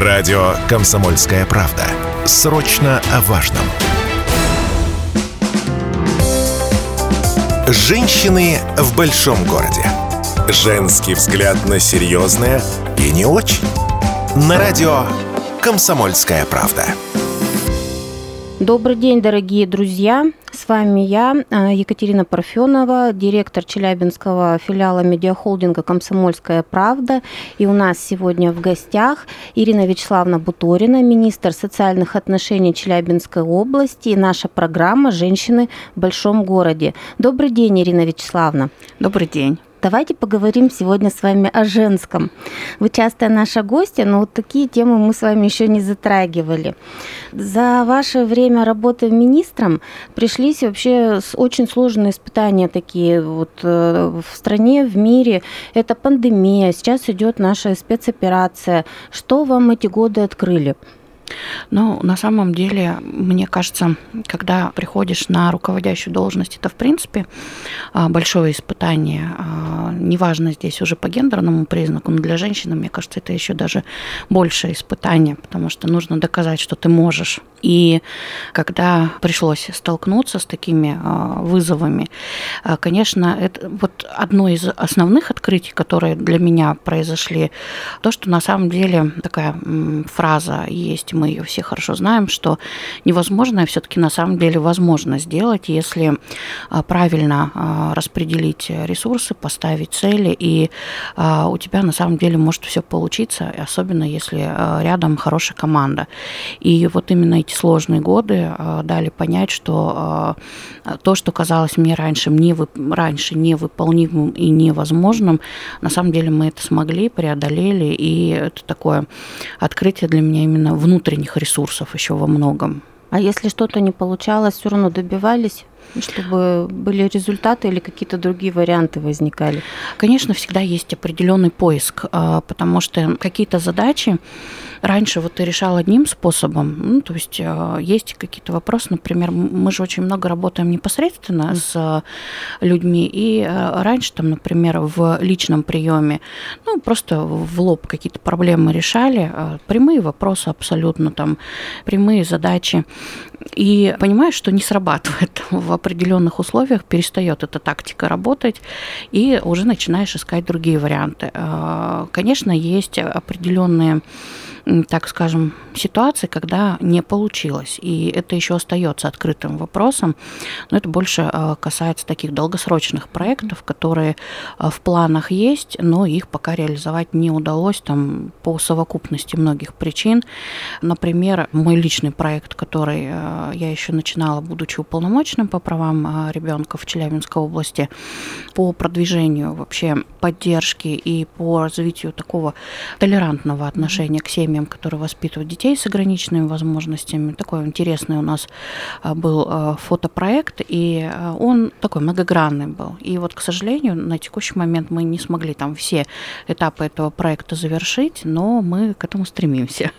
Радио «Комсомольская правда». Срочно о важном. Женщины в большом городе. Женский взгляд на серьезное и не очень. На радио «Комсомольская правда». Добрый день, дорогие друзья. С вами я, э, Екатерина Парфенова, директор Челябинского филиала медиахолдинга «Комсомольская правда». И у нас сегодня в гостях Ирина Вячеславовна Буторина, министр социальных отношений Челябинской области и наша программа «Женщины в большом городе». Добрый день, Ирина Вячеславовна. Добрый день. Давайте поговорим сегодня с вами о женском. Вы часто наша гостья, но вот такие темы мы с вами еще не затрагивали. За ваше время работы министром пришлись вообще очень сложные испытания такие вот э, в стране, в мире. Это пандемия, сейчас идет наша спецоперация. Что вам эти годы открыли? Ну, на самом деле, мне кажется, когда приходишь на руководящую должность, это, в принципе, а, большое испытание. А, неважно здесь уже по гендерному признаку, но для женщины, мне кажется, это еще даже большее испытание, потому что нужно доказать, что ты можешь. И когда пришлось столкнуться с такими а, вызовами, конечно, это вот одно из основных открытий, которые для меня произошли, то, что на самом деле такая фраза есть мы ее все хорошо знаем, что невозможное все-таки на самом деле возможно сделать, если а, правильно а, распределить ресурсы, поставить цели, и а, у тебя на самом деле может все получиться, особенно если рядом хорошая команда. И вот именно эти сложные годы дали понять, что то, что казалось мне раньше, мне раньше невыполнимым и невозможным, на самом деле мы это смогли, преодолели, и это такое открытие для меня именно внутреннее внутренних ресурсов еще во многом. А если что-то не получалось, все равно добивались? Чтобы были результаты или какие-то другие варианты возникали? Конечно, всегда есть определенный поиск, а, потому что какие-то задачи раньше вот ты решал одним способом, ну, то есть а, есть какие-то вопросы, например, мы же очень много работаем непосредственно с людьми, и а, раньше там, например, в личном приеме, ну, просто в лоб какие-то проблемы решали, прямые вопросы абсолютно, там, прямые задачи, и понимаешь, что не срабатывает в определенных условиях, перестает эта тактика работать, и уже начинаешь искать другие варианты. А, конечно, есть определенные так скажем, ситуации, когда не получилось. И это еще остается открытым вопросом. Но это больше а, касается таких долгосрочных проектов, которые а, в планах есть, но их пока реализовать не удалось там, по совокупности многих причин. Например, мой личный проект, который а, я еще начинала, будучи уполномоченным по правам ребенка в Челябинской области, по продвижению вообще поддержки и по развитию такого толерантного отношения к семьям, которые воспитывают детей с ограниченными возможностями. Такой интересный у нас а, был а, фотопроект, и а, он такой многогранный был. И вот, к сожалению, на текущий момент мы не смогли там все этапы этого проекта завершить, но мы к этому стремимся.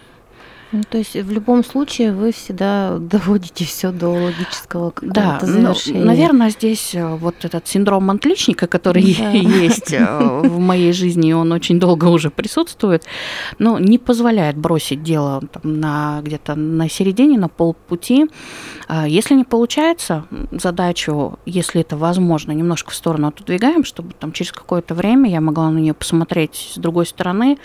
Ну, то есть в любом случае вы всегда доводите все до логического да, завершения. Ну, наверное, здесь э, вот этот синдром отличника, который да. есть э, в моей жизни, он очень долго уже присутствует, но не позволяет бросить дело там, на где-то на середине, на полпути. А если не получается задачу, если это возможно, немножко в сторону отодвигаем, чтобы там через какое-то время я могла на нее посмотреть с другой стороны,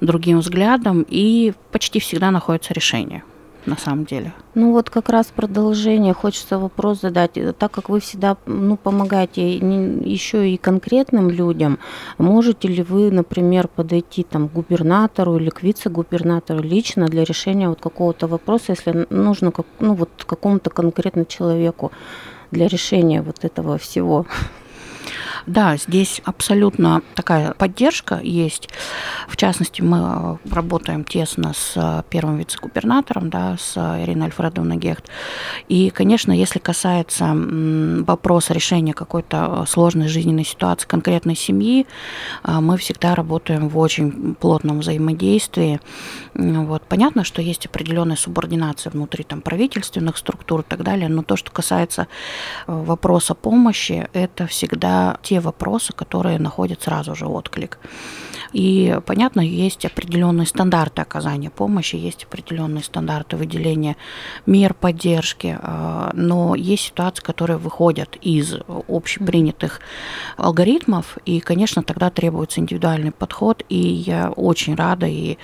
другим взглядом, и почти всегда находиться находится решение на самом деле. Ну вот как раз продолжение, хочется вопрос задать. Так как вы всегда ну, помогаете еще и конкретным людям, можете ли вы, например, подойти там, к губернатору или к вице-губернатору лично для решения вот какого-то вопроса, если нужно как, ну, вот какому-то конкретному человеку для решения вот этого всего? Да, здесь абсолютно такая поддержка есть. В частности, мы э, работаем тесно с э, первым вице-губернатором, да, с Ириной Альфредовной Гехт. И, конечно, если касается вопроса решения какой-то э, сложной жизненной ситуации конкретной семьи, мы всегда работаем в очень плотном взаимодействии. Вот. Понятно, что есть определенная субординация внутри там, правительственных структур и так далее, но то, что касается вопроса помощи, это всегда те те вопросы, которые находят сразу же отклик. И, понятно, есть определенные стандарты оказания помощи, есть определенные стандарты выделения мер поддержки, а, но есть ситуации, которые выходят из общепринятых алгоритмов, и, конечно, тогда требуется индивидуальный подход, и я очень рада, и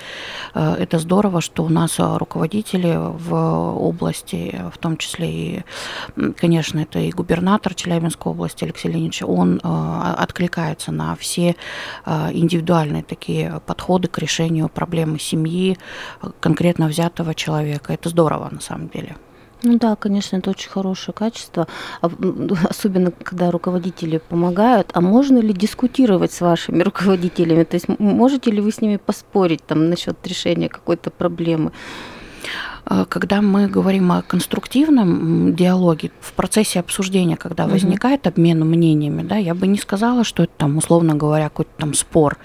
а, это здорово, что у нас руководители в области, в том числе и, конечно, это и губернатор Челябинской области Алексей Леонидович, он а, откликается на все индивидуальные разные такие подходы к решению проблемы семьи конкретно взятого человека. Это здорово на самом деле. Ну да, конечно, это очень хорошее качество, а, особенно когда руководители помогают. А можно ли дискутировать с вашими руководителями? То есть можете ли вы с ними поспорить там насчет решения какой-то проблемы? А, когда мы говорим о конструктивном диалоге, в процессе обсуждения, когда возникает обмен мнениями, да, я бы не сказала, что это там, условно говоря, какой-то там спор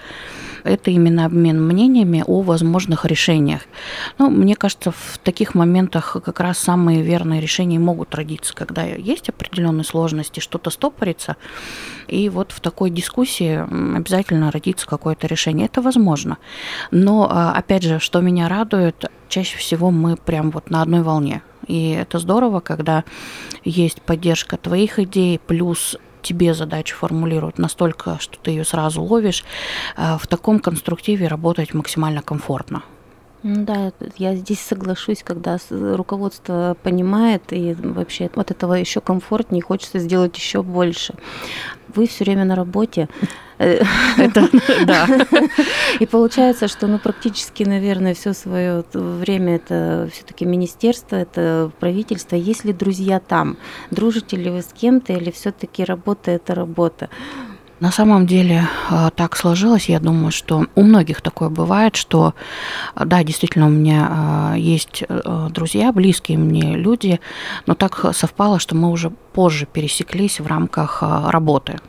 это именно обмен мнениями о возможных решениях. Ну, мне кажется, в таких моментах как раз самые верные решения могут родиться, когда есть определенные сложности, что-то стопорится, и вот в такой дискуссии обязательно родится какое-то решение. Это возможно. Но, а, опять же, что меня радует, чаще всего мы прям вот на одной волне. И это здорово, когда есть поддержка твоих идей, плюс тебе задачу формулируют настолько, что ты ее сразу ловишь, э, в таком конструктиве работать максимально комфортно. Да, я здесь соглашусь, когда руководство понимает, и вообще от этого еще комфортнее, хочется сделать еще больше. Вы все время на работе. Это, да. И получается, что ну, практически, наверное, все свое время это все-таки министерство, это правительство. Есть ли друзья там? Дружите ли вы с кем-то или все-таки работа это работа? На самом деле а, так сложилось, я думаю, что у многих такое бывает, что да, действительно у меня а, есть э, друзья, близкие мне люди, но так совпало, что мы уже позже пересеклись в рамках работы.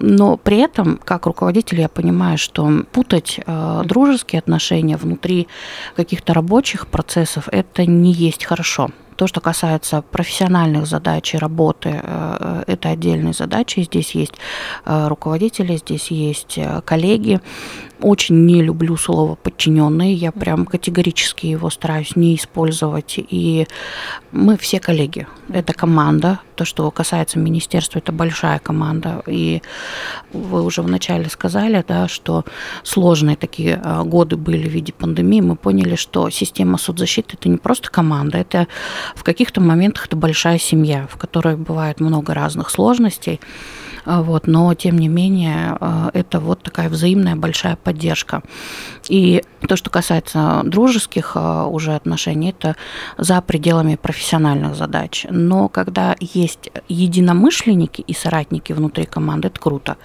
Но при этом, как руководитель, я понимаю, что путать э, дружеские отношения внутри каких-то рабочих процессов это не есть хорошо. То, что касается профессиональных задач и работы, э, это отдельные задачи. Здесь есть э, руководители, здесь есть э, коллеги. Очень не люблю слово подчиненные. Я прям категорически его стараюсь не использовать. И мы все коллеги. Это команда. То, что касается министерства, это большая команда. И вы уже вначале сказали, да, что сложные такие годы были в виде пандемии. Мы поняли, что система соцзащиты это не просто команда, это в каких-то моментах это большая семья, в которой бывает много разных сложностей. А, вот, но тем не менее а, это вот такая взаимная большая поддержка. И то, что касается дружеских а, уже отношений, это за пределами профессиональных задач. Но когда есть единомышленники и соратники внутри команды, это круто.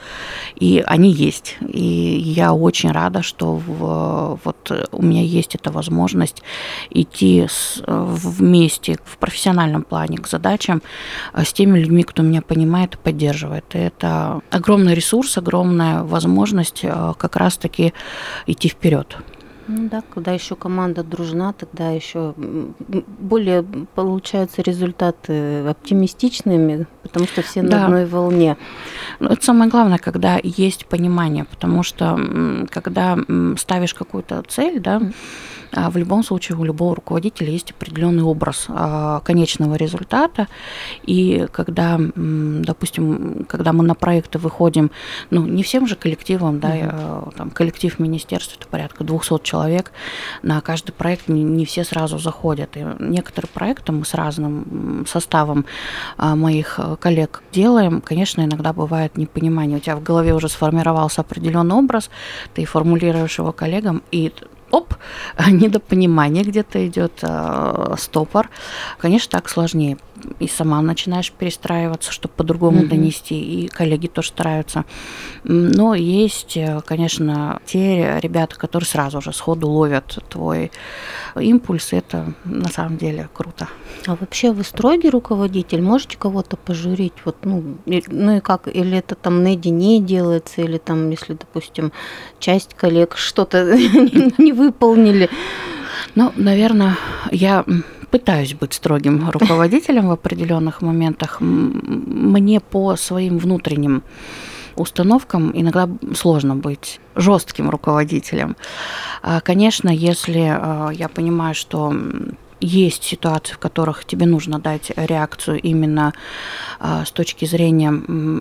И они есть. И я очень рада, что в, вот у меня есть эта возможность идти с, вместе в профессиональном плане к задачам с теми людьми, кто меня понимает и поддерживает. И это огромный ресурс, огромная возможность э, как раз-таки идти вперед. Ну да, когда еще команда дружна, тогда еще более получаются результаты оптимистичными, потому что все да. на одной волне. Ну, это самое главное, когда есть понимание, потому что когда ставишь какую-то цель, да, в любом случае у любого руководителя есть определенный образ а, конечного результата. И когда, допустим, когда мы на проекты выходим, ну, не всем же коллективам, да, mm-hmm. там, коллектив министерства, это порядка 200 человек, на каждый проект не, не все сразу заходят. И некоторые проекты мы с разным составом а, моих коллег делаем. Конечно, иногда бывает непонимание. У тебя в голове уже сформировался определенный образ, ты формулируешь его коллегам, и оп, недопонимание где-то идет, э, стопор. Конечно, так сложнее и сама начинаешь перестраиваться, чтобы по-другому mm-hmm. донести, и коллеги тоже стараются. Но есть, э, конечно, те ребята, которые сразу же сходу ловят твой импульс, это на самом деле круто. А вообще вы строгий руководитель? Можете кого-то пожурить? Вот, ну, и, ну и как? Или это там наедине делается, или там, если, допустим, часть коллег что-то не выполнили? Ну, наверное, я пытаюсь быть строгим руководителем в определенных моментах. Мне по своим внутренним установкам иногда сложно быть жестким руководителем. А, конечно, если а, я понимаю, что есть ситуации, в которых тебе нужно дать реакцию именно а, с точки зрения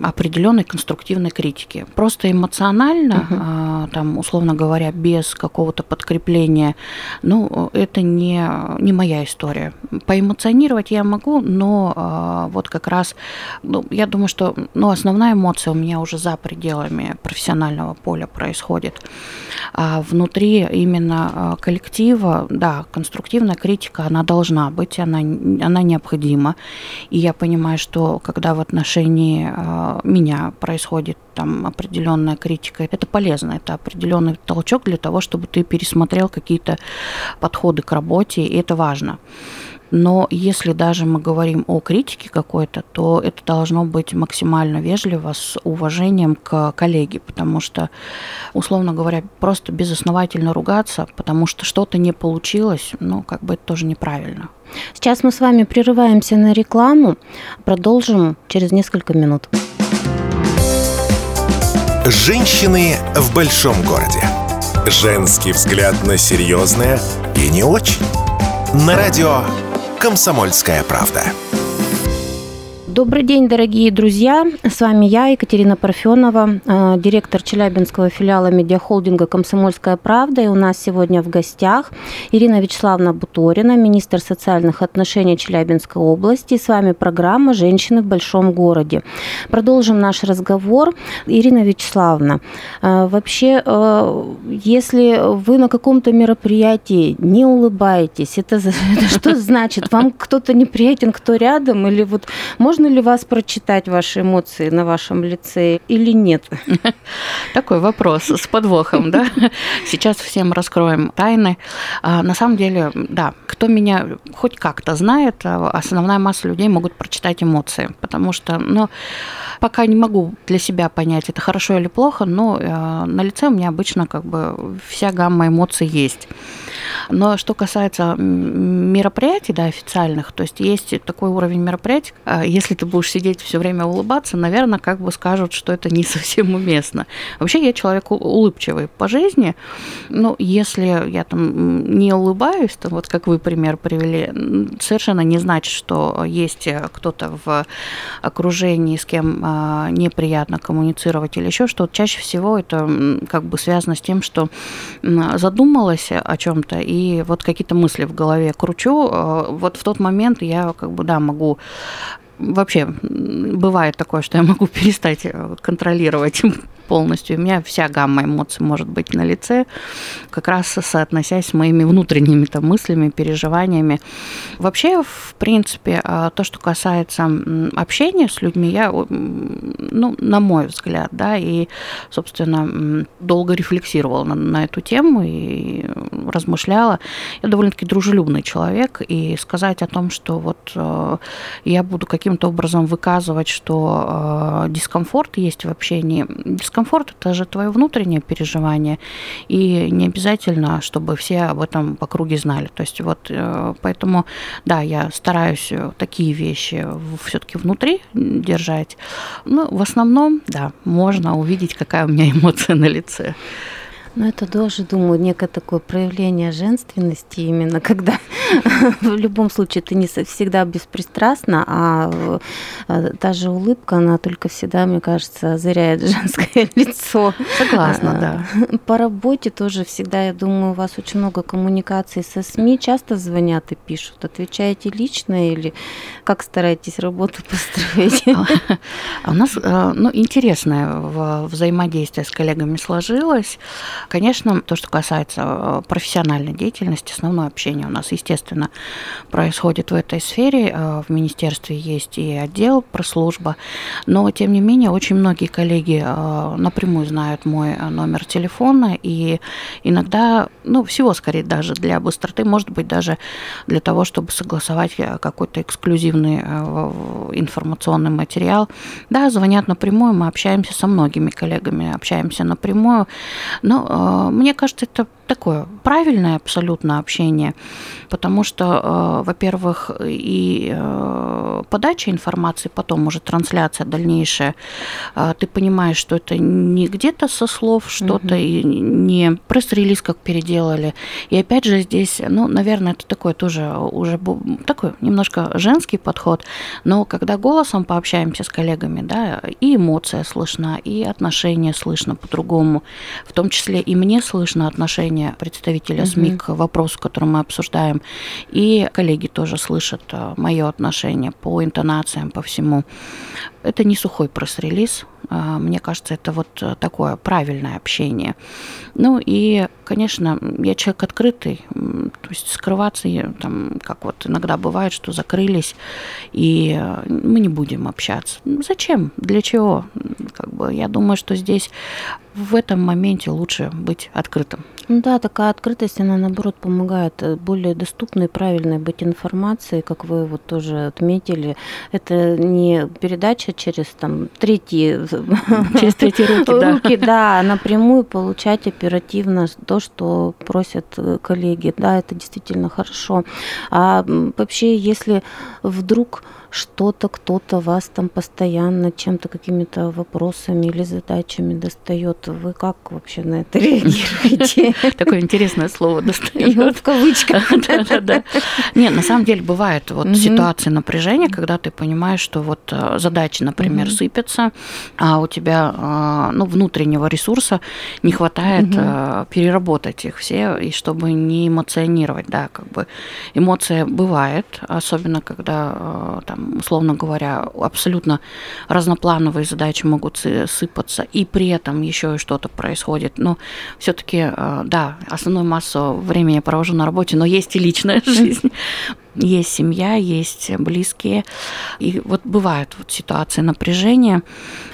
определенной конструктивной критики. Просто эмоционально, угу. а, там, условно говоря, без какого-то подкрепления, ну, это не, не моя история. Поэмоционировать я могу, но а, вот как раз, ну, я думаю, что ну, основная эмоция у меня уже за пределами профессионального поля происходит. А внутри именно коллектива, да, конструктивная критика, она должна быть, она, она необходима. И я понимаю, что когда в отношении э, меня происходит там определенная критика, это полезно, это определенный толчок для того, чтобы ты пересмотрел какие-то подходы к работе, и это важно. Но если даже мы говорим о критике какой-то, то это должно быть максимально вежливо, с уважением к коллеге, потому что, условно говоря, просто безосновательно ругаться, потому что что-то не получилось, ну, как бы это тоже неправильно. Сейчас мы с вами прерываемся на рекламу, продолжим через несколько минут. Женщины в большом городе. Женский взгляд на серьезное и не очень. На радио «Комсомольская правда». Добрый день, дорогие друзья. С вами я, Екатерина Парфенова, э, директор Челябинского филиала медиахолдинга «Комсомольская правда». И у нас сегодня в гостях Ирина Вячеславовна Буторина, министр социальных отношений Челябинской области. И с вами программа «Женщины в большом городе». Продолжим наш разговор. Ирина Вячеславовна, э, вообще, э, если вы на каком-то мероприятии не улыбаетесь, это, это что значит? Вам кто-то неприятен, кто рядом? Или вот можно можно ли вас прочитать ваши эмоции на вашем лице или нет? Такой вопрос с подвохом, да? Сейчас всем раскроем тайны. А, на самом деле, да, кто меня хоть как-то знает, а, основная масса людей могут прочитать эмоции, потому что, ну, пока не могу для себя понять, это хорошо или плохо, но э, на лице у меня обычно как бы вся гамма эмоций есть. Но что касается мероприятий, да, официальных, то есть есть такой уровень мероприятий, а если ты будешь сидеть все время улыбаться, наверное, как бы скажут, что это не совсем уместно. Вообще я человек улыбчивый по жизни, но если я там не улыбаюсь, то вот как вы пример привели, совершенно не значит, что есть кто-то в окружении, с кем а, неприятно коммуницировать или еще что-то. Чаще всего это как бы связано с тем, что задумалась о чем-то и вот какие-то мысли в голове кручу. А, вот в тот момент я как бы, да, могу вообще бывает такое, что я могу перестать э, контролировать полностью. У меня вся гамма эмоций может быть на лице, как раз соотносясь с моими внутренними там, мыслями, переживаниями. Вообще, в принципе, а, то, что касается общения с людьми, я, ну, на мой взгляд, да, и, собственно, долго рефлексировала на, на эту тему и размышляла. Я довольно-таки дружелюбный человек, и сказать о том, что вот э, я буду каким-то образом выказывать, что э, дискомфорт есть в общении, дискомфорт это же твое внутреннее переживание, и не обязательно, чтобы все об этом по круге знали. То есть вот э, поэтому, да, я стараюсь э, такие вещи все-таки внутри держать. Но в основном, да, можно увидеть, какая у меня эмоция на лице. Ну, это тоже, думаю, некое такое проявление женственности, именно когда в любом случае ты не всегда беспристрастна, а, а та же улыбка, она только всегда, мне кажется, озаряет женское лицо. Согласна, да. По работе тоже всегда, я думаю, у вас очень много коммуникаций со СМИ, часто звонят и пишут. Отвечаете лично или как стараетесь работу построить? А у нас э, ну, интересное взаимодействие с коллегами сложилось. Конечно, то, что касается э, профессиональной деятельности, основное общение у нас, естественно, происходит в этой сфере. Э, в министерстве есть и отдел прослужба, но, тем не менее, очень многие коллеги э, напрямую знают мой номер телефона, и иногда, ну, всего скорее даже для быстроты, может быть, даже для того, чтобы согласовать какой-то эксклюзивный информационный материал. Да, звонят напрямую, мы общаемся со многими коллегами, общаемся напрямую, но мне кажется, это такое правильное абсолютно общение, потому что, во-первых, и подача информации, потом уже трансляция дальнейшая, ты понимаешь, что это не где-то со слов что-то, угу. и не пресс-релиз как переделали. И опять же здесь, ну, наверное, это такое тоже уже такой немножко женский подход, но когда голосом пообщаемся с коллегами, да, и эмоция слышна, и отношения слышно по-другому, в том числе и мне слышно отношение представителя СМИ к вопросу, который мы обсуждаем, и коллеги тоже слышат э, мое отношение по интонациям, по всему. Это не сухой пресс-релиз, а, мне кажется, это вот э, такое правильное общение. Ну и, конечно, я человек открытый, то есть скрываться, там, как вот иногда бывает, что закрылись, и э, мы не будем общаться. Зачем? Для чего? Как бы, я думаю, что здесь в этом моменте лучше быть открытым. Ну да, такая открытость, она наоборот помогает э, более доступной, правильной быть информацией, как вы вот тоже отметили. Это не передача через там третьи... Через третьи руки, да. Руки, да, напрямую получать оперативно то, что просят э, коллеги. Да, это действительно хорошо. А вообще, если вдруг что-то, кто-то вас там постоянно чем-то, какими-то вопросами или задачами достает. Вы как вообще на это реагируете? Такое интересное слово достает. Ну, в кавычках. Да-да-да. Не, на самом деле бывают вот ситуации напряжения, когда ты понимаешь, что вот э, задачи, например, сыпятся, а у тебя э, ну, внутреннего ресурса не хватает э, переработать их все, и чтобы не эмоционировать, да, как бы эмоция бывает, особенно когда там условно говоря, абсолютно разноплановые задачи могут сыпаться, и при этом еще и что-то происходит. Но все-таки, э, да, основную массу времени я провожу на работе, но есть и личная жизнь. Есть семья, есть близкие. И вот бывают вот ситуации напряжения.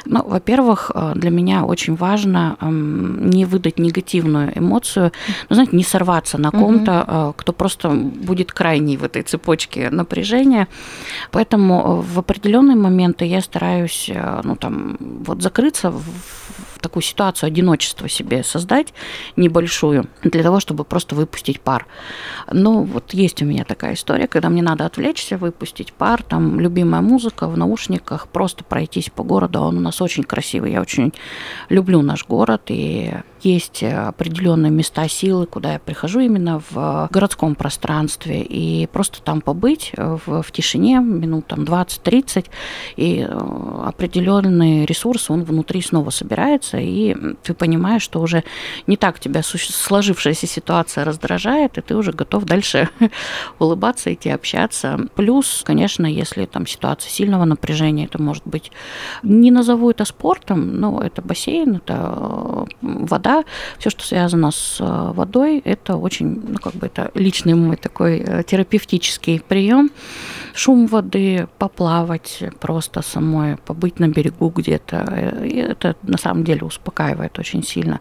Ну, во-первых, э, для меня очень важно эм, не выдать негативную эмоцию, ну, знаете, не сорваться на ком-то, угу. кто просто будет крайний в этой цепочке напряжения. Поэтому в определенные моменты я стараюсь, э, ну, там, вот закрыться в такую ситуацию одиночества себе создать небольшую, для того, чтобы просто выпустить пар. Ну, вот есть у меня такая история, когда мне надо отвлечься, выпустить пар, там любимая музыка в наушниках, просто пройтись по городу, он у нас очень красивый, я очень люблю наш город, и есть определенные места силы, куда я прихожу именно в городском пространстве, и просто там побыть в, в тишине минут там 20-30, и э, определенный ресурс, он внутри снова собирается, и ты понимаешь, что уже не так тебя сложившаяся ситуация раздражает, и ты уже готов дальше улыбаться, идти общаться. Плюс, конечно, если там ситуация сильного напряжения, это может быть, не назову это спортом, но это бассейн, это вода, все, что связано с э, водой, это очень, ну, как бы это личный мой такой э, терапевтический прием. Шум воды, поплавать просто самой, побыть на берегу где-то, э, это на самом деле успокаивает очень сильно.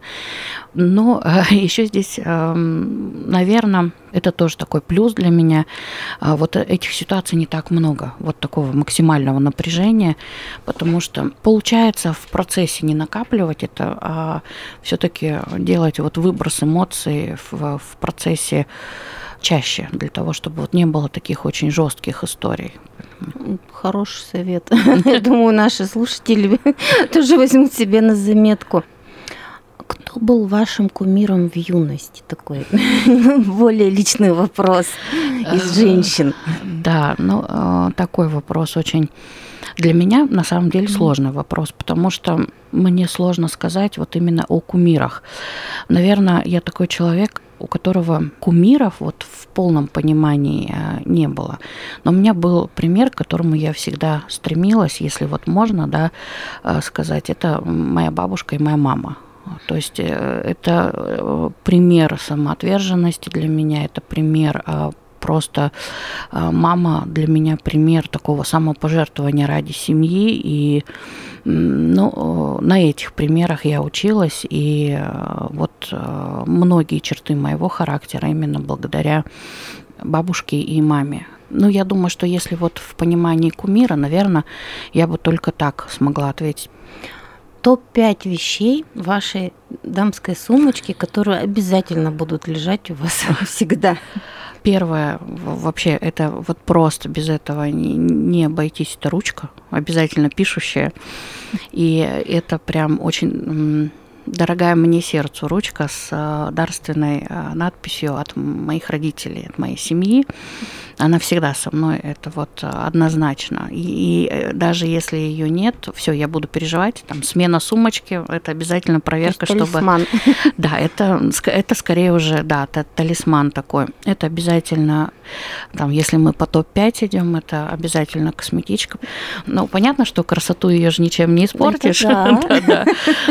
Но еще здесь, эм, наверное, это тоже такой плюс для меня. А вот этих ситуаций не так много, вот такого максимального напряжения, потому что получается в процессе не накапливать это, а все-таки делать вот выброс эмоций в, в процессе чаще, для того, чтобы вот не было таких очень жестких историй. Хороший совет. Я думаю, наши слушатели тоже возьмут себе на заметку. Кто был вашим кумиром в юности? Такой более личный вопрос из э, женщин. Да, ну э, такой вопрос очень для меня на самом деле сложный вопрос, потому что мне сложно сказать вот именно о кумирах. Наверное, я такой человек, у которого кумиров вот в полном понимании э, не было. Но у меня был пример, к которому я всегда стремилась, если вот можно, да, сказать, это моя бабушка и моя мама. То есть э, это э, пример самоотверженности для меня, это пример а, просто мама для меня пример такого самопожертвования ради семьи. И ну, на этих примерах я училась, и э, вот многие черты моего характера именно благодаря бабушке и маме. Ну, я думаю, что если вот в понимании кумира, наверное, я бы только так смогла ответить. Топ-5 вещей вашей дамской сумочки, которые обязательно будут лежать у вас всегда. Первое, вообще, это вот просто без этого не, не обойтись, это ручка, обязательно пишущая. И это прям очень дорогая мне сердцу ручка с э, дарственной э, надписью от моих родителей, от моей семьи. Она всегда со мной, это вот э, однозначно. И, и даже если ее нет, все, я буду переживать. Там смена сумочки, это обязательно проверка, чтобы. Талисман. Да, это, это скорее уже, да, это талисман такой. Это обязательно, там, если мы по топ-5 идем, это обязательно косметичка. Ну, понятно, что красоту ее же ничем не испортишь. Да. да, да.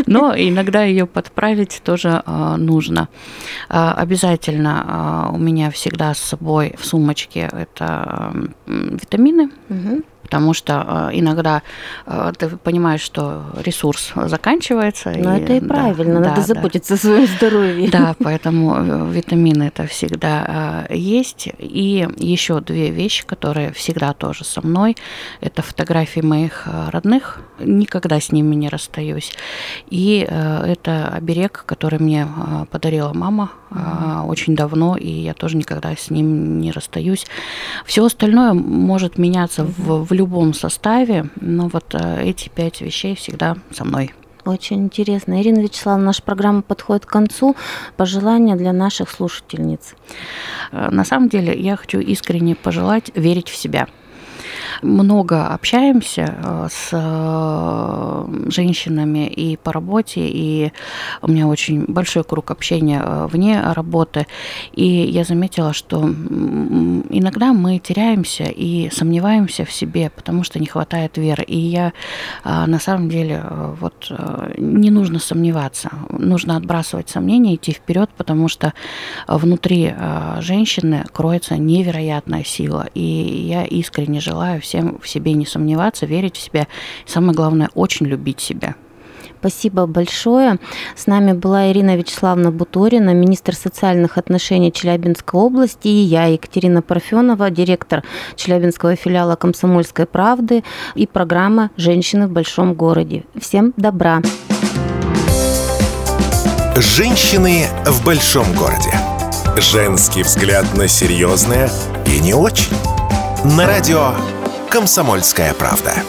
Но иногда ее подправить тоже э, нужно. Э, обязательно э, у меня всегда с собой в сумочке это э, витамины. Угу потому что э, иногда э, ты понимаешь, что ресурс заканчивается. Но и, это и да, правильно, да, надо да, заботиться да. о своем здоровье. Да, поэтому э, витамины это всегда есть. И еще две вещи, которые всегда тоже со мной, это фотографии моих родных, никогда с ними не расстаюсь. И это оберег, который мне подарила мама mm-hmm. очень давно, и я тоже никогда с ним не расстаюсь. Все остальное может меняться mm-hmm. в любом составе, но вот э, эти пять вещей всегда со мной. Очень интересно. Ирина Вячеславовна, наша программа подходит к концу. Пожелания для наших слушательниц. Э, на самом деле я хочу искренне пожелать верить в себя – много общаемся э, с э, женщинами и по работе, и у меня очень большой круг общения э, вне работы. И я заметила, что иногда мы теряемся и сомневаемся в себе, потому что не хватает веры. И я на самом деле вот не нужно сомневаться, нужно отбрасывать сомнения, идти вперед, потому что внутри женщины кроется невероятная сила. И я искренне желаю всем в себе не сомневаться, верить в себя. И самое главное, очень любить себя. Спасибо большое. С нами была Ирина Вячеславовна Буторина, министр социальных отношений Челябинской области, и я, Екатерина Парфенова, директор Челябинского филиала «Комсомольской правды» и программа «Женщины в большом городе». Всем добра! Женщины в большом городе. Женский взгляд на серьезное и не очень. На радио «Комсомольская правда».